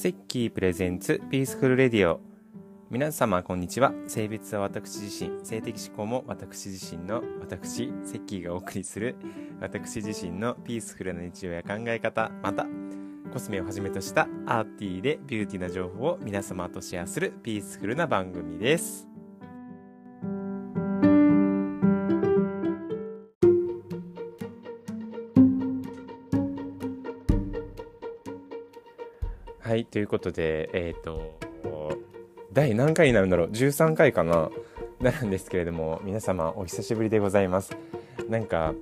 セッキー presents peaceful radio。皆様こんにちは。性別は私自身。性的指向も私自身の私セッキーがお送りする私自身のピースフルな日常や考え方。またコスメをはじめとした arty で beauty な情報を皆様とシェアするピースフルな番組です。ということでえっ、ー、と第何回になるんだろう？13回かな？なるんですけれども皆様お久しぶりでございます。なんか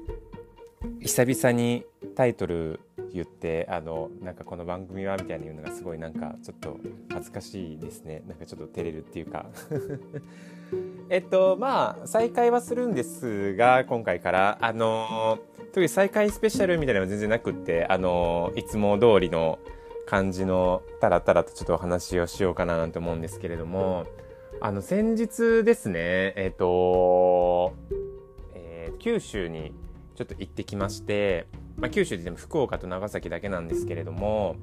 久々にタイトル言ってあのなんかこの番組はみたいな言うのがすごいなんかちょっと恥ずかしいですね。なんかちょっと照れるっていうか。えっとまあ再開はするんですが今回から。あの特に再開スペシャルみたいなのは全然なくってあのいつも通りの感じのタラタラとちょっとお話をしようかななんて思うんですけれどもあの先日ですねえっ、と、えー、九州にちょっと行ってきましてまあ、九州でも福岡と長崎だけなんですけれども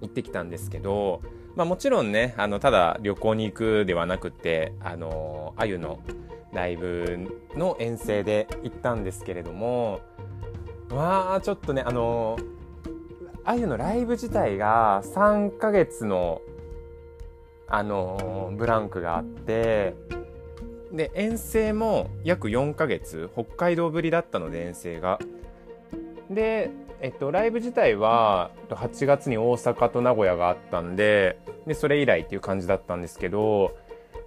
行ってきたんですけど、まあ、もちろんねあのただ旅行に行くではなくてあのあゆのライブの遠征で行ったんですけれどもまあちょっとねあのあゆのライブ自体が3ヶ月のあのブランクがあってで遠征も約4ヶ月北海道ぶりだったので遠征が。で、えっと、ライブ自体は8月に大阪と名古屋があったんででそれ以来っていう感じだったんですけど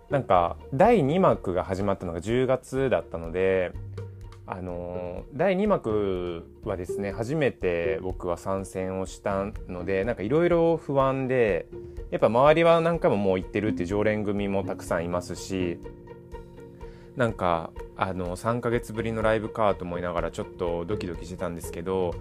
なんか第2幕が始まったのが10月だったのであの第2幕はですね初めて僕は参戦をしたのでなんかいろいろ不安でやっぱ周りは何回ももう行ってるって常連組もたくさんいますしなんかあの3ヶ月ぶりのライブかと思いながらちょっとドキドキしてたんですけど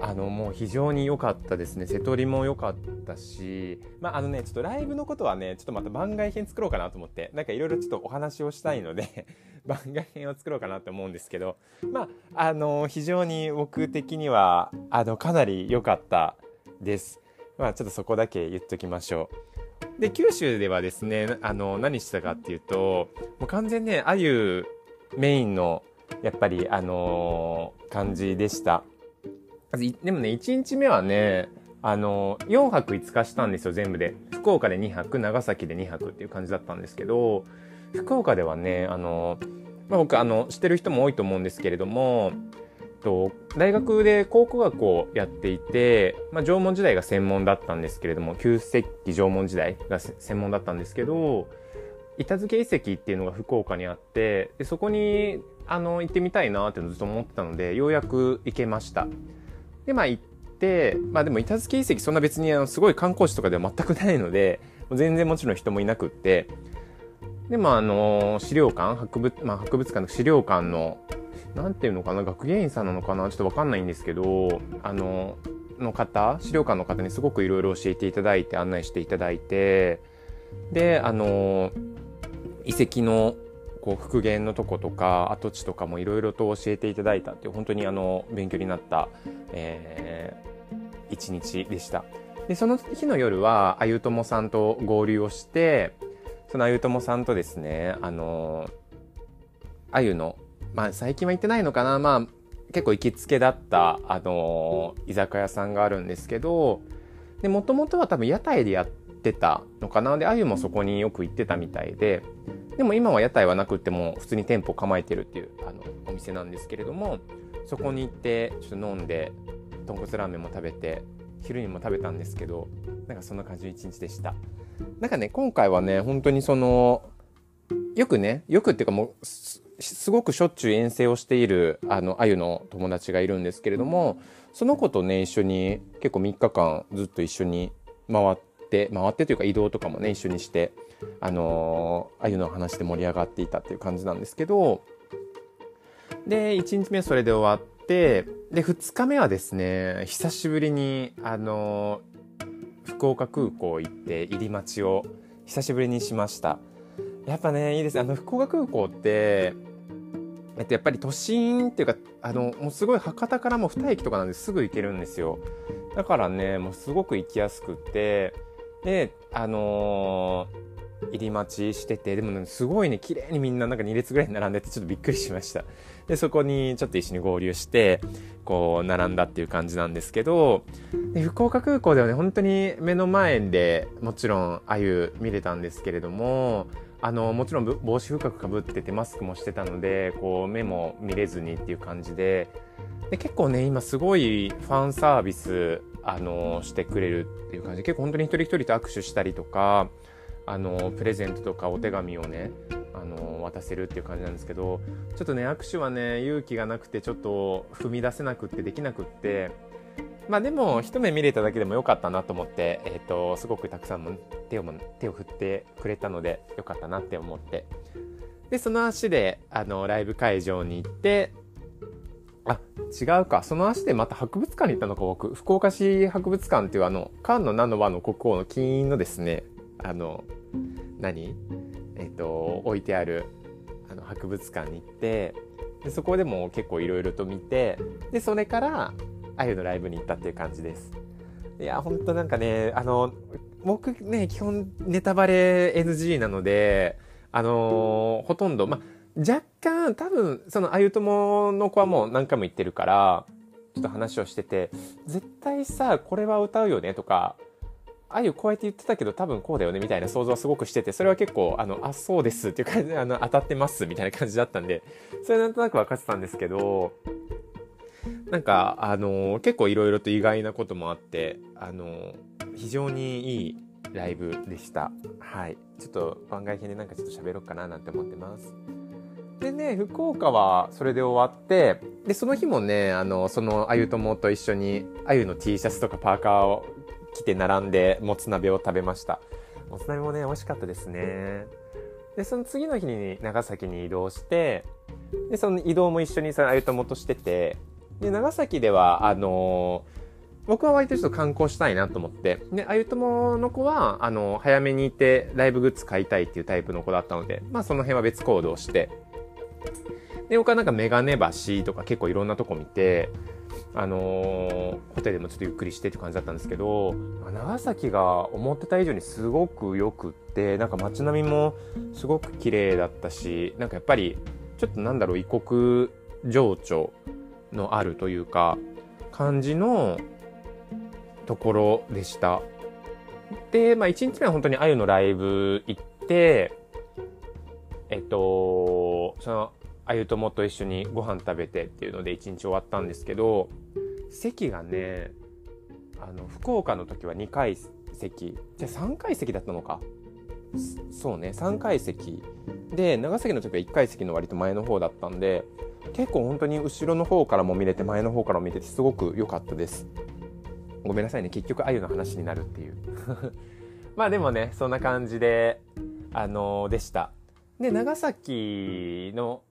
あのもう非常に良かったですね。瀬戸りも良かったしまああのねちょっとライブのことはねちょっとまた番外編作ろうかなと思ってなんかいろいろちょっとお話をしたいので 番外編を作ろうかなと思うんですけどまああの非常に僕的にはあのかなり良かったです。まあちょっとそこだけ言っときましょう。で、九州ではですね、あの、何してたかっていうと、もう完全ね、あゆメインの、やっぱり、あのー、感じでした。でもね、1日目はね、あの、4泊5日したんですよ、全部で。福岡で2泊、長崎で2泊っていう感じだったんですけど、福岡ではね、あの、まあ、僕、あの、知ってる人も多いと思うんですけれども、と大学で考古学をやっていて、まあ、縄文時代が専門だったんですけれども旧石器縄文時代が専門だったんですけど板付遺跡っていうのが福岡にあってでそこにあの行ってみたいなってずっと思ってたのでようやく行けましたでまあ行ってまあでも板付遺跡そんな別にあのすごい観光地とかでは全くないので全然もちろん人もいなくってでまああの資料館博物,、まあ、博物館の資料館のなんていうのかな学芸員さんなのかなちょっとわかんないんですけどあのの方資料館の方にすごくいろいろ教えていただいて案内していただいてであの遺跡のこう復元のとことか跡地とかもいろいろと教えていただいたっていう本当にあの勉強になった、えー、一日でした。でその日の夜はあゆともさんと合流をしてそのあゆともさんとですねあのあゆのまあ最近は行ってないのかなまあ結構行きつけだったあの、居酒屋さんがあるんですけどもともとは多分屋台でやってたのかな。であゆもそこによく行ってたみたいででも今は屋台はなくっても普通に店舗構えてるっていうあのお店なんですけれどもそこに行ってちょっと飲んで豚骨ラーメンも食べて昼にも食べたんですけどなんかそんな感じの一日でした。なんかね今回はね本当にそのよくねよくっていうかもうすごくしょっちゅう遠征をしているあのあゆの友達がいるんですけれどもその子とね一緒に結構3日間ずっと一緒に回って回ってというか移動とかもね一緒にしてあのあゆの話で盛り上がっていたっていう感じなんですけどで1日目それで終わってで2日目はですね久しぶりにあの福岡空港行って入り待ちを久しぶりにしましたやっぱねいいですあの福岡空港ってえっと、やっぱり都心っていうか、あの、もうすごい博多からも2駅とかなんですぐ行けるんですよ。だからね、もうすごく行きやすくて、で、あのー入り待ちしてて、でも、ね、すごいね、綺麗にみんななんか2列ぐらい並んでて、ちょっとびっくりしました。で、そこにちょっと一緒に合流して、こう、並んだっていう感じなんですけど、で福岡空港ではね、本当に目の前でもちろん、あゆ見れたんですけれども、あの、もちろん帽子深くかぶっててマスクもしてたので、こう、目も見れずにっていう感じで、で結構ね、今すごいファンサービス、あの、してくれるっていう感じで、結構本当に一人一人と握手したりとか、あの、プレゼントとかお手紙をね、あの、渡せるっていう感じなんですけど、ちょっとね、握手はね、勇気がなくて、ちょっと踏み出せなくってできなくって、まあでも、一目見れただけでもよかったなと思って、え、ー、と、すごくたくさんの手を手を振ってくれたので、よかったなって思って。で、その足で、あの、ライブ会場に行って、あ、違うか。その足でまた博物館に行ったのか、僕。福岡市博物館っていうあの、漢の名の和の国王の金印のですね、あの、何？えっ、と、置いてある、あの、博物館に行って、でそこでも結構いろいろと見て、で、それから、あゆのライブに行ったっていう感じです。いや、ほんとなんかね、あの、僕ね、基本ネタバレ NG なので、あのー、ほとんど、まあ、若干、多分、その、あゆともの子はもう何回も言ってるから、ちょっと話をしてて、絶対さ、これは歌うよねとか、あゆこうやって言ってたけど多分こうだよねみたいな想像はすごくしてて、それは結構、あの、あ、そうですっていう感じで、あの、当たってますみたいな感じだったんで、それなんとなく分かってたんですけど、なんか、あの結構いろいろと意外なこともあって、あの非常にいいライブでした。はい。ちょっと番外編でなんかちょっと喋ろうかななんて思ってます。でね、福岡はそれで終わって、で、その日もね、あの、そのあゆともと一緒に、あゆの T シャツとかパーカーを来て並んでもつ鍋を食べました。もつ鍋もね、美味しかったですね。で、その次の日に長崎に移動して、で、その移動も一緒にさ、あゆともとしてて、で、長崎では、あのー、僕は割とちょっと観光したいなと思って、で、あゆともの子は、あの、早めに行ってライブグッズ買いたいっていうタイプの子だったので、まあその辺は別行動して、で、僕はなんかメガネ橋とか結構いろんなとこ見て、あのー、ホテルでもちょっとゆっくりしてって感じだったんですけど、長崎が思ってた以上にすごく良くって、なんか街並みもすごく綺麗だったし、なんかやっぱり、ちょっとなんだろう、異国情緒のあるというか、感じのところでした。で、まあ1日目は本当にあゆのライブ行って、えっと、その、あゆともと一緒にご飯食べてっていうので一日終わったんですけど、席がね、あの、福岡の時は2階席、じゃあ3階席だったのか。そうね、3階席。で、長崎の時は1階席の割と前の方だったんで、結構本当に後ろの方からも見れて、前の方からも見ててすごく良かったです。ごめんなさいね、結局あゆの話になるっていう。まあでもね、そんな感じで、あのー、でした。で、長崎の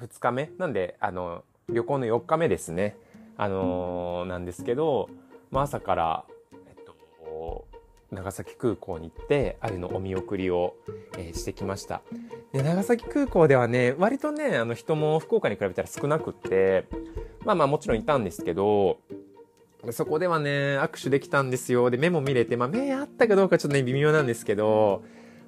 2日目なんで、あの、旅行の4日目ですね。あのー、なんですけど、まあ、朝から、えっと、長崎空港に行って、あるのお見送りを、えー、してきました。で、長崎空港ではね、割とね、あの人も福岡に比べたら少なくって、まあまあもちろんいたんですけど、そこではね、握手できたんですよ。で、目も見れて、まあ目あったかどうかちょっとね、微妙なんですけど、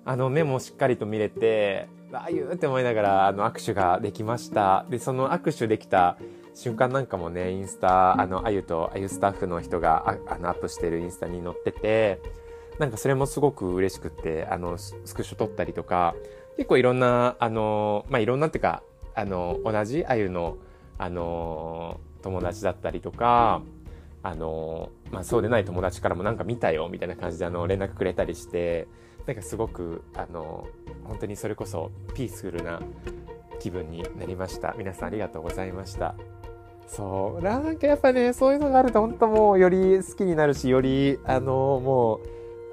あの、目もしっかりと見れて、ああいうって思いながら、あの、握手ができました。で、その握手できた瞬間なんかもね、インスタ、あの、あゆと、あゆスタッフの人が、ああの、アップしてるインスタに載ってて、なんかそれもすごく嬉しくって、あの、スクショ撮ったりとか、結構いろんな、あの、まあ、いろんなっていうか、あの、同じあゆの、あの、友達だったりとか、あの、まあ、そうでない友達からもなんか見たよ、みたいな感じで、あの、連絡くれたりして、なんかすごく、あの、本当にそれこそピースフルな気分になりました。皆さんありがとうございました。そう。なんかやっぱね、そういうのがあると本当もうより好きになるし、より、あの、もう、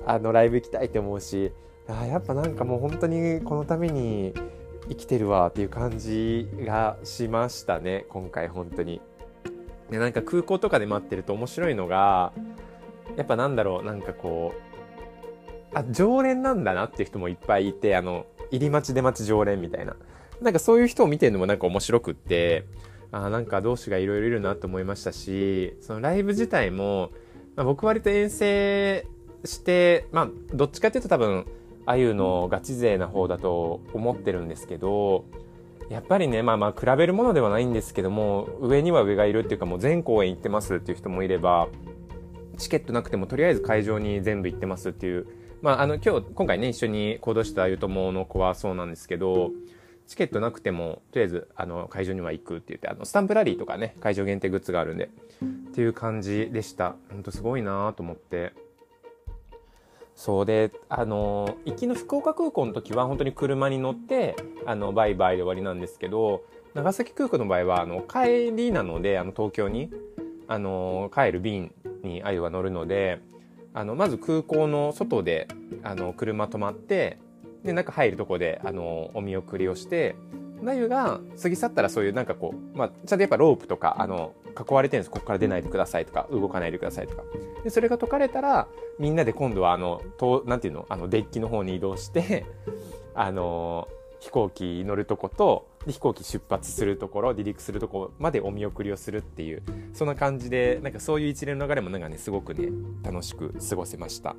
あの、ライブ行きたいって思うし、あやっぱなんかもう本当にこのために生きてるわっていう感じがしましたね、今回本当に。で、なんか空港とかで待ってると面白いのが、やっぱなんだろう、なんかこう、あ、常連なんだなっていう人もいっぱいいて、あの、入り待ち出待ち常連みたいな。なんかそういう人を見てるのもなんか面白くって、あなんか同志がいろいろいるなと思いましたし、そのライブ自体も、まあ、僕割と遠征して、まあ、どっちかっていうと多分、あゆのガチ勢な方だと思ってるんですけど、やっぱりね、まあまあ比べるものではないんですけども、上には上がいるっていうかもう全公演行ってますっていう人もいれば、チケットなくてもとりあえず会場に全部行ってますっていう、まああの今日、今回ね、一緒に行動したゆともの子はそうなんですけど、チケットなくても、とりあえず、あの、会場には行くって言って、あの、スタンプラリーとかね、会場限定グッズがあるんで、っていう感じでした。ほんとすごいなと思って。そうで、あの、行きの福岡空港の時は本当に車に乗って、あの、バイバイで終わりなんですけど、長崎空港の場合は、あの、帰りなので、あの、東京に、あの、帰る便にあゆは乗るので、あの、まず空港の外で、あの、車止まって、で、中入るとこで、あの、お見送りをして、なゆが過ぎ去ったらそういうなんかこう、まあ、ちゃんとやっぱロープとか、あの、囲われてるんです。ここから出ないでくださいとか、動かないでくださいとか。で、それが解かれたら、みんなで今度はあの、と、なんていうの？あの、デッキの方に移動して、あの、飛行機乗るとことで飛行機出発するところ離陸するところまでお見送りをするっていうそんな感じでなんかそういう一連の流れもなんかねすごくね楽しく過ごせました。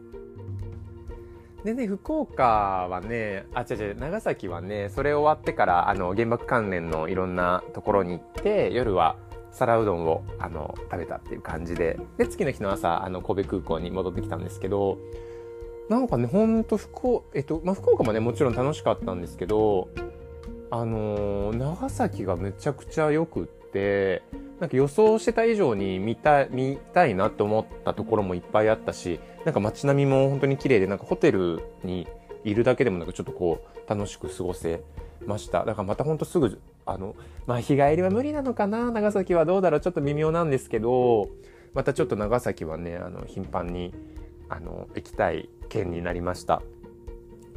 でね福岡はねあ違う違う長崎はねそれ終わってからあの原爆関連のいろんなところに行って夜は皿うどんをあの食べたっていう感じでで次の日の朝あの神戸空港に戻ってきたんですけどなんかね、ほんと福、えっと、まあ、福岡もね、もちろん楽しかったんですけど、あのー、長崎がめちゃくちゃ良くって、なんか予想してた以上に見た、見たいなって思ったところもいっぱいあったし、なんか街並みも本当に綺麗で、なんかホテルにいるだけでもなんかちょっとこう、楽しく過ごせました。だからまたほんとすぐ、あの、まあ日帰りは無理なのかな？長崎はどうだろう？ちょっと微妙なんですけど、またちょっと長崎はね、あの、頻繁に、あの、行きたい県になりました。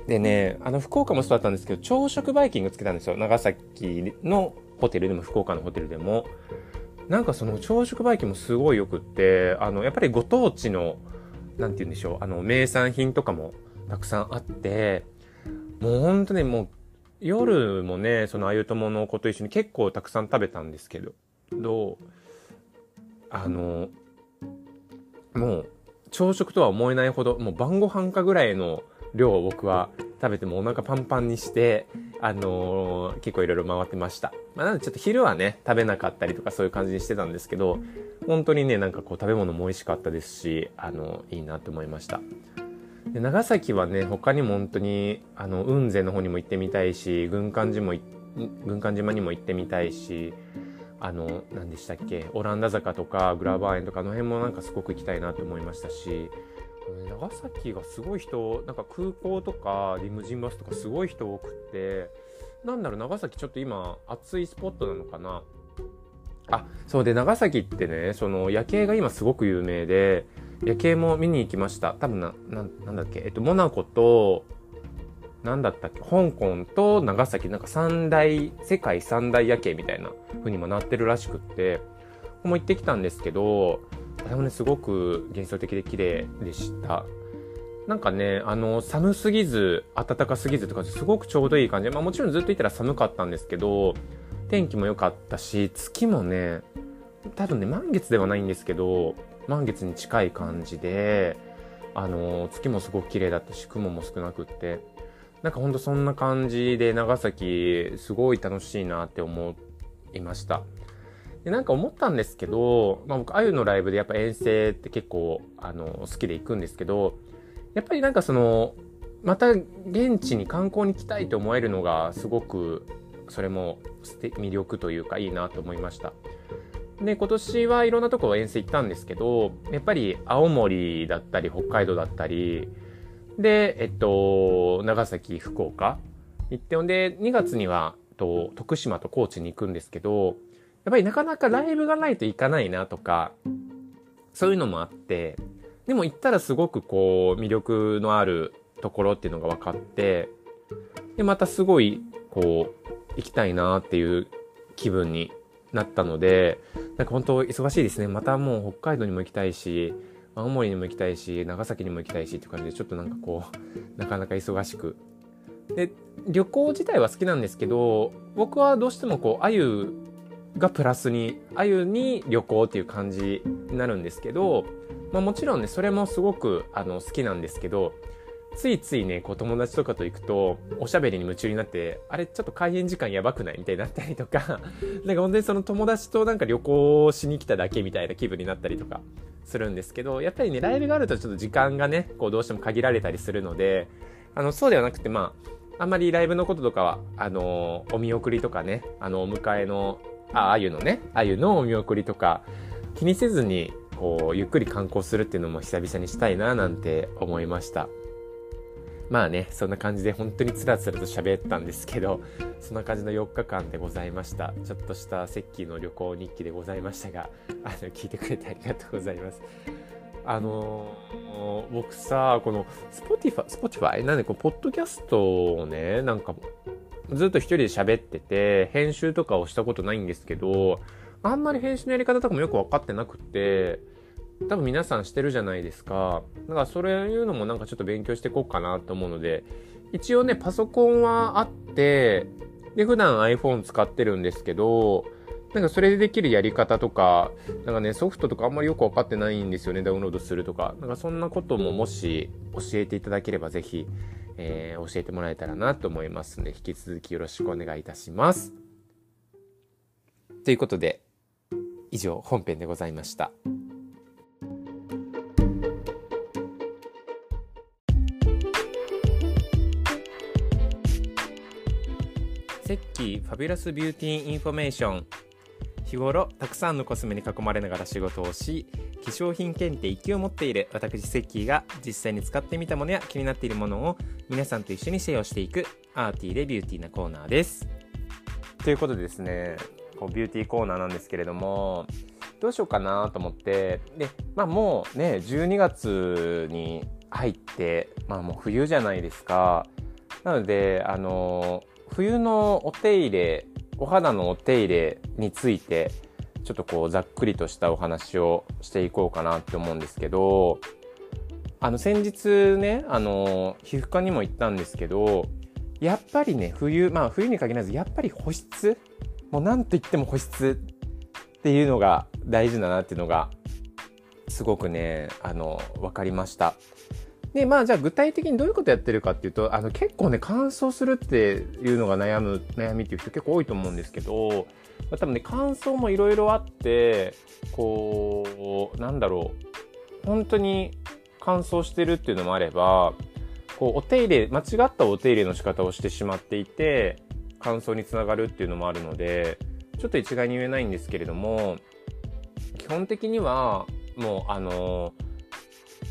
でね、あの、福岡もそうだったんですけど、朝食バイキングつけたんですよ。長崎のホテルでも、福岡のホテルでも。なんかその朝食バイキングもすごい良くって、あの、やっぱりご当地の、なんて言うんでしょう、あの、名産品とかもたくさんあって、もう本当にもう、夜もね、そのあゆともの子と一緒に結構たくさん食べたんですけど、どうあの、もう、朝食とは思えないほど、もう晩ご飯かぐらいの量を僕は食べてもお腹パンパンにして、あのー、結構いろいろ回ってました。まあ、なのでちょっと昼はね、食べなかったりとかそういう感じにしてたんですけど、本当にね、なんかこう食べ物も美味しかったですし、あの、いいなと思いました。で長崎はね、他にも本当に、あの、雲仙の方にも行ってみたいし、軍艦島も軍艦島にも行ってみたいし、あの、何でしたっけ、オランダ坂とかグラバー園とかあの辺もなんかすごく行きたいなと思いましたし、長崎がすごい人、なんか空港とかリムジンバスとかすごい人多くって、なんだろう、長崎ちょっと今暑いスポットなのかな。あ、そうで、長崎ってね、その夜景が今すごく有名で、夜景も見に行きました。多分な、なんだっけ、えっと、モナコと、なんだったっけ香港と長崎なんか三大、世界三大夜景みたいな風にもなってるらしくって、ここも行ってきたんですけど、あれもね、すごく幻想的で綺麗でした。なんかね、あの、寒すぎず、暖かすぎずとか、すごくちょうどいい感じ。まあもちろんずっといたら寒かったんですけど、天気も良かったし、月もね、多分ね、満月ではないんですけど、満月に近い感じで、あの、月もすごく綺麗だったし、雲も少なくって、なんかほんとそんな感じで長崎すごい楽しいなって思いました。で、なんか思ったんですけど、まあ僕、あゆのライブでやっぱ遠征って結構、あの、好きで行くんですけど、やっぱりなんかその、また現地に観光に来たいと思えるのがすごく、それも魅力というかいいなと思いました。で、今年はいろんなところ遠征行ったんですけど、やっぱり青森だったり北海道だったり、で、えっと、長崎、福岡行ってほ、んで、2月には、と、徳島と高知に行くんですけど、やっぱりなかなかライブがないといかないなとか、そういうのもあって、でも行ったらすごくこう、魅力のあるところっていうのが分かって、で、またすごい、こう、行きたいなっていう気分になったので、なんか本当忙しいですね。またもう北海道にも行きたいし、青森にも行きたいし、長崎にも行きたいしっていう感じで、ちょっとなんかこう、なかなか忙しくで旅行自体は好きなんですけど僕はどうしてもこうあゆがプラスにあゆに旅行っていう感じになるんですけど、まあ、もちろんねそれもすごくあの好きなんですけどついついね、こう友達とかと行くと、おしゃべりに夢中になって、あれちょっと開演時間やばくないみたいになったりとか、なんか本当にその友達となんか旅行しに来ただけみたいな気分になったりとかするんですけど、やっぱりね、ライブがあるとちょっと時間がね、こうどうしても限られたりするので、あの、そうではなくて、まあ、あんまりライブのこととかは、あのお見送りとかね、あの、お迎えの、あ、あゆのね、あゆのお見送りとか、気にせずに、こう、ゆっくり観光するっていうのも久々にしたいな、なんて思いました。まあね、そんな感じで本当につらつらと喋ったんですけど、そんな感じの4日間でございました。ちょっとしたセッキーの旅行日記でございましたが、あの、聞いてくれてありがとうございます。あのー、僕さ、この Spotify、Spotify? なんでこう、ポッドキャストをね、なんか、ずっと一人で喋ってて、編集とかをしたことないんですけど、あんまり編集のやり方とかもよくわかってなくて、多分皆さんしてるじゃないですか。だからそれいうのもなんかちょっと勉強していこうかなと思うので、一応ね、パソコンはあって、で、普段 iPhone 使ってるんですけど、なんかそれでできるやり方とか、なんかね、ソフトとかあんまりよくわかってないんですよね、ダウンロードするとか。なんかそんなことももし教えていただければぜひ、えー、教えてもらえたらなと思いますので、引き続きよろしくお願いいたします。ということで、以上本編でございました。セッキー fabulous beauty information 日頃たくさんのコスメに囲まれながら仕事をし化粧品検定1級を持っている私セッキーが実際に使ってみたものや気になっているものを皆さんと一緒にシェアをしていくアーティーでビューティーなコーナーです。ということでですねこうビューティーコーナーなんですけれどもどうしようかなと思ってでまあもうね12月に入ってまあもう冬じゃないですか。なのであの冬のお手入れお肌のお手入れについてちょっとこうざっくりとしたお話をしていこうかなって思うんですけどあの先日ねあの皮膚科にも行ったんですけどやっぱりね冬まあ冬に限らずやっぱり保湿もう何と言っても保湿っていうのが大事だなっていうのがすごくねあの分かりました。で、まあじゃあ具体的にどういうことやってるかっていうと、あの結構ね、乾燥するっていうのが悩む、悩みっていう人結構多いと思うんですけど、まあ、多分ね、乾燥もいろいろあって、こう、なんだろう、本当に乾燥してるっていうのもあれば、こう、お手入れ、間違ったお手入れの仕方をしてしまっていて、乾燥につながるっていうのもあるので、ちょっと一概に言えないんですけれども、基本的には、もう、あの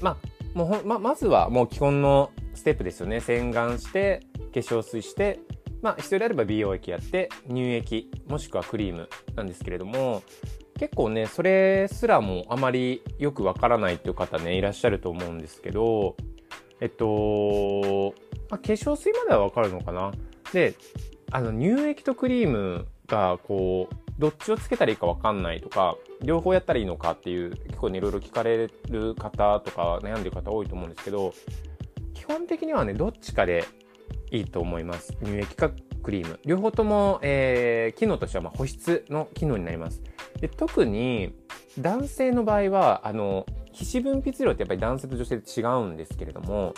まあ、もうほままずはもう基本のステップですよね。洗顔して化粧水してまあ必要であれば美容液やって乳液もしくはクリームなんですけれども結構ねそれすらもあまりよくわからないっていう方ねいらっしゃると思うんですけどえっと、まあ、化粧水まではわかるのかな。であの乳液とクリームがこうどっちをつけたらいいか分かんないとか両方やったらいいのかっていう結構ねいろいろ聞かれる方とか悩んでる方多いと思うんですけど基本的にはねどっちかでいいと思います。乳液かクリーム。両方とも、えー、機能としてはま保湿の機能になります。で特に男性の場合はあの皮脂分泌量ってやっぱり男性と女性で違うんですけれども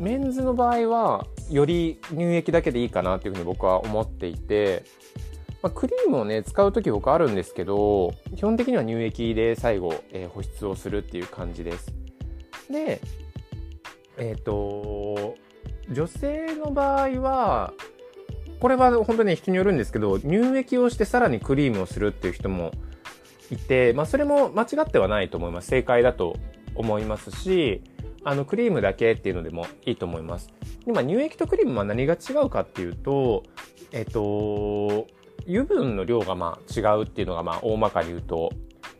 メンズの場合はより乳液だけでいいかなっていうふうに僕は思っていてまあ、クリームをね、使う時僕あるんですけど、基本的には乳液で最後、えー、保湿をするっていう感じです。で、えっ、ー、と、女性の場合は、これは本当に人によるんですけど、乳液をしてさらにクリームをするっていう人もいて、まあそれも間違ってはないと思います。正解だと思いますし、あのクリームだけっていうのでもいいと思います。今乳液とクリームは何が違うかっていうと、えっ、と、油分の量がまあ違うっていうのがまあ大まかに言うと、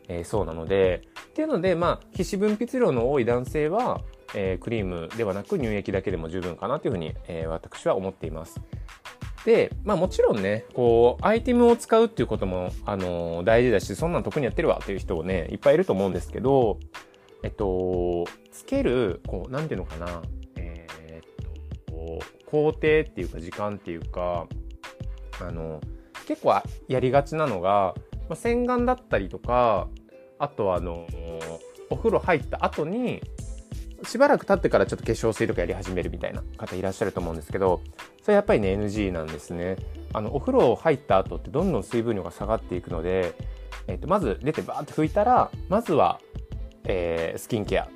えー、そうなので、っていうのでまあ皮脂分泌量の多い男性は、えー、クリームではなく乳液だけでも十分かなというふうに、えー、私は思っています。で、まあもちろんね、こう、アイテムを使うっていうことも、あのー、大事だし、そんなん得にやってるわっていう人もね、いっぱいいると思うんですけど、えっと、つける、こう、なんていうのかな、えー、っと、こう工程っていうか時間っていうかあの結構やりがちなのが、まあ、洗顔だったりとかあとはあのお風呂入った後にしばらく経ってからちょっと化粧水とかやり始めるみたいな方いらっしゃると思うんですけどそれやっぱりね NG なんですね。あのお風呂入った後ってどんどん水分量が下がっていくので、えー、とまず出てバーって拭いたらまずは、えー、スキンケア、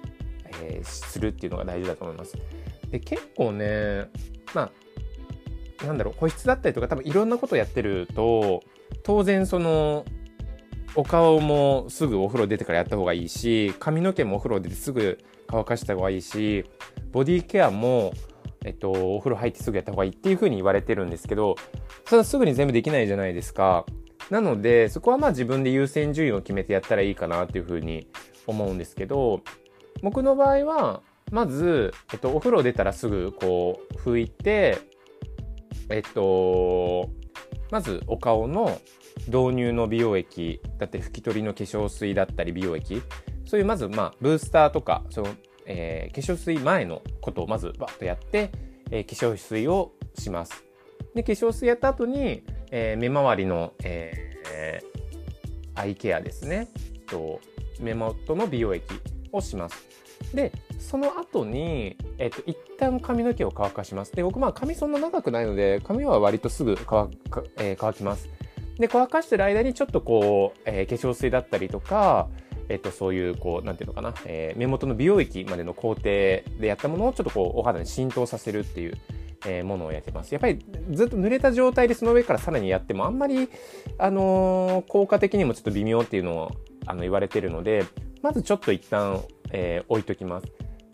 えー、するっていうのが大事だと思います。で結構ねまあなんだろう保湿だったりとか多分いろんなことやってると当然そのお顔もすぐお風呂出てからやった方がいいし髪の毛もお風呂出てすぐ乾かした方がいいしボディケアも、えっと、お風呂入ってすぐやった方がいいっていう風に言われてるんですけどそれはすぐに全部できないじゃないですか。なのでそこはまあ自分で優先順位を決めてやったらいいかなっていう風に思うんですけど僕の場合はまず、えっと、お風呂出たらすぐこう拭いてえっとまずお顔の導入の美容液だって拭き取りの化粧水だったり美容液そういうまずまあブースターとかその、えー、化粧水前のことをまずバッとやって、えー、化粧水をします。で化粧水やった後に、えー、目周りの、えー、アイケアですねと目元の美容液をします。でその後に、えっと、一旦髪の毛を乾かします。で僕まあ髪そんな長くないので髪は割とすぐ乾か、えー、乾きます。で、乾かしてる間にちょっとこう、えー、化粧水だったりとか、えっと、そういう、こう、なんていうのかな、えー、目元の美容液までの工程でやったものをちょっとこう、お肌に浸透させるっていう、えー、ものをやってます。やっぱりずっと濡れた状態でその上からさらにやってもあんまり、あのー、効果的にもちょっと微妙っていうのをあの言われてるので、まずちょっと一旦、えー、置いときます。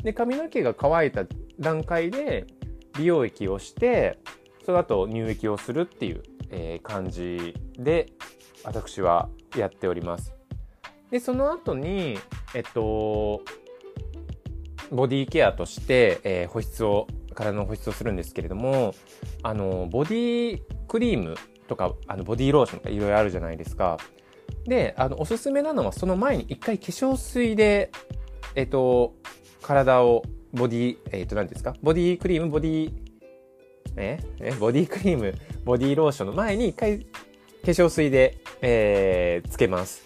で、髪の毛が乾いた段階で美容液をして、その後乳液をするっていうえー、感じで私はやっております。でその後にえっとボディケアとして、えー、保湿を体の保湿をするんですけれどもあのボディクリームとかあのボディローションとかいろいろあるじゃないですか。であのおすすめなのはその前に一回化粧水でえっと体をボディえっと何ですか？ボディクリームボディえ？え？ボディクリーム、ボディローションの前に一回化粧水で、えー、つけます。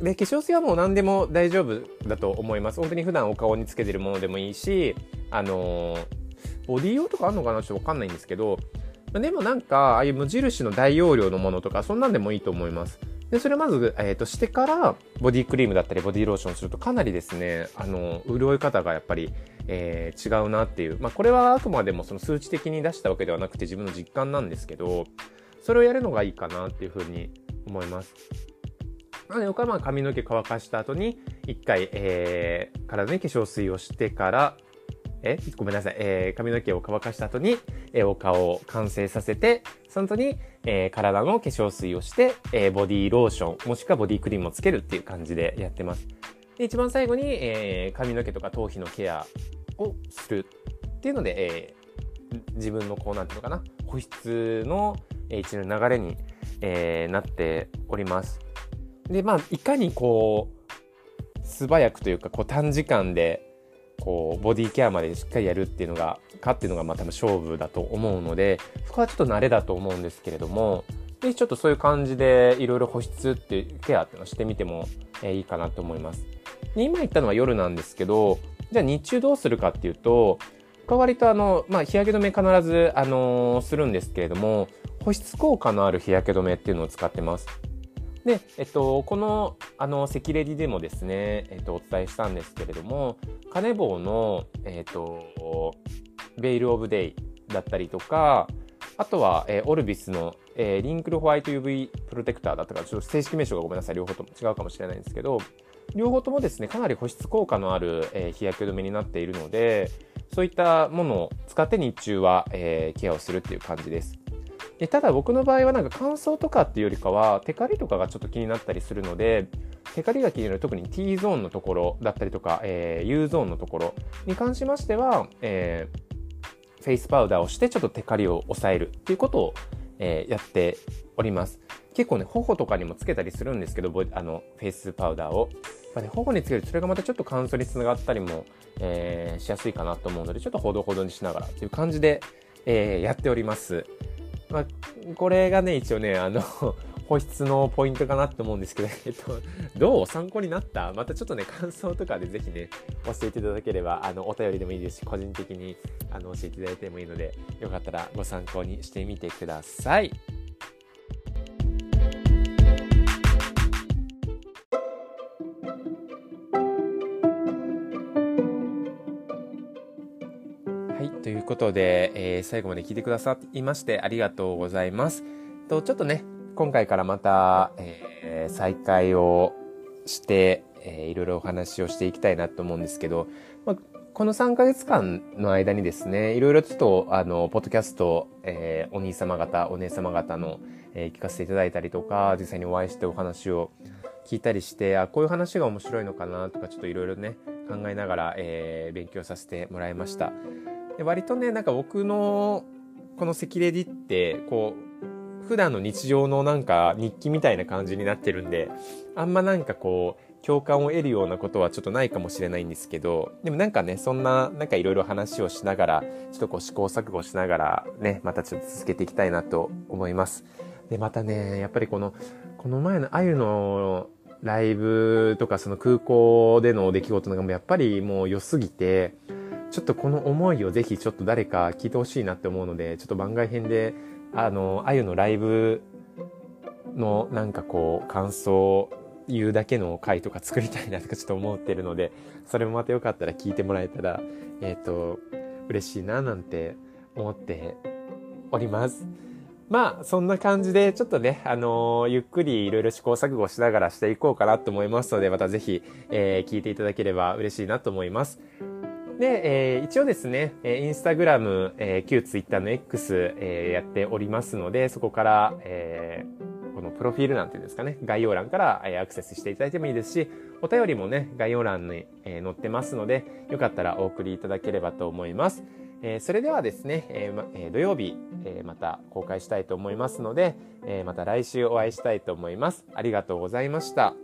で、化粧水はもう何でも大丈夫だと思います。本当に普段お顔につけてるものでもいいし、あのー、ボディ用とかあんのかな？ちょっとわかんないんですけど、でもなんか、ああいう無印の大容量のものとか、そんなんでもいいと思います。で、それをまず、えっ、ー、と、してから、ボディクリームだったり、ボディローションすると、かなりですね、あの、潤い方がやっぱり、えー、違うなっていう。まあ、これはあくまでもその数値的に出したわけではなくて自分の実感なんですけど、それをやるのがいいかなっていうふうに思います。なので、僕はまあ髪の毛乾かした後に、一回、えー、体に化粧水をしてから、え、ごめんなさい、えー、髪の毛を乾かした後に、えー、お顔を完成させて、その後に、えー、体の化粧水をして、え、ボディローション、もしくはボディクリームをつけるっていう感じでやってます。で、一番最後に、え、髪の毛とか頭皮のケアをするっていうので、え、自分のこうなんていうのかな保湿のえ一連の流れに、え、なっております。でまあいかにこう素早くというかこう短時間でこうボディケアまでしっかりやるっていうのがかっていうのがまあ多分勝負だと思うのでそこはちょっと慣れだと思うんですけれどもぜひちょっとそういう感じでいろいろ保湿っていうケアっていうのをしてみても、え、いいかなと思います。で今言ったのは夜なんですけどじゃあ日中どうするかっていうと、僕は割とあの、まあ、日焼け止め必ず、あのー、するんですけれども、保湿効果のある日焼け止めっていうのを使ってます。で、えっと、この、あの、セキレディでもですね、えっと、お伝えしたんですけれども、カネボウの、えっと、ベイルオブデイだったりとか、あとは、えー、オルビスの、えー、リンクルホワイト UV プロテクターだったか、ちょっと正式名称がごめんなさい、両方とも違うかもしれないんですけど、両方ともですね、かなり保湿効果のある、えー、日焼け止めになっているので、そういったものを使って日中は、えー、ケアをするっていう感じです。でただ僕の場合はなんか乾燥とかっていうよりかは、テカリとかがちょっと気になったりするので、テカリが気になる特に T ゾーンのところだったりとか、えー、U ゾーンのところに関しましては、えー、フェイスパウダーをしてちょっとテカリを抑えるっていうことを、えー、やっております。結構ね、頬とかにもつけたりするんですけど、あの、フェイスパウダーを。まあね、頬につけるとそれがまたちょっと乾燥につながったりも、えー、しやすいかなと思うので、ちょっとほどほどにしながらっていう感じで、えー、やっております。まあ、これがね、一応ね、あの 保湿のポイントかなと思うんですけど、えっと、どう参考になった？またちょっとね、感想とかでぜひね、教えていただければ、あの、お便りでもいいですし、個人的に、あの、教えていただいてもいいので、よかったらご参考にしてみてください。ということで、えー、最後まで聞いてくださいましてありがとうございます。と、ちょっとね、今回からまた、えー、再開をして、えー、いろいろお話をしていきたいなと思うんですけど、まあ、この3ヶ月間の間にですね、いろいろちょっと、あの、ポッドキャスト、えー、お兄様方、お姉様方の、えー、聞かせていただいたりとか、実際にお会いしてお話を聞いたりして、あ、こういう話が面白いのかなとか、ちょっといろいろね、考えながら、えー、勉強させてもらいました。で割とね、なんか僕の、この赤レディって、こう、普段の日常のなんか日記みたいな感じになってるんで、あんまなんかこう、共感を得るようなことはちょっとないかもしれないんですけど、でもなんかね、そんな、なんかいろいろ話をしながら、ちょっとこう試行錯誤しながら、ね、またちょっと続けていきたいなと思います。で、またね、やっぱりこの、この前のあゆのライブとかその空港での出来事がやっぱりもう良すぎて、ちょっとこの思いをぜひちょっと誰か聞いてほしいなって思うので、ちょっと番外編であの、あゆのライブのなんかこう、感想を言うだけの回とか作りたいなとかちょっと思ってるので、それもまたよかったら聞いてもらえたら、えっ、ー、と、嬉しいななんて思っております。まあ、そんな感じで、ちょっとね、あのー、ゆっくりいろいろ試行錯誤しながらしていこうかなと思いますので、またぜひ、えー、聞いていただければ嬉しいなと思います。で、えー、一応ですね、インスタグラム、えー、旧ツイッターの X、えー、やっておりますので、そこから、えー、このプロフィール欄っていうんですかね、概要欄から、えー、アクセスしていただいてもいいですし、お便りもね、概要欄に、えー、載ってますので、よかったらお送りいただければと思います。えー、それではですね、えーまえー、土曜日、えー、また公開したいと思いますので、えー、また来週お会いしたいと思います。ありがとうございました。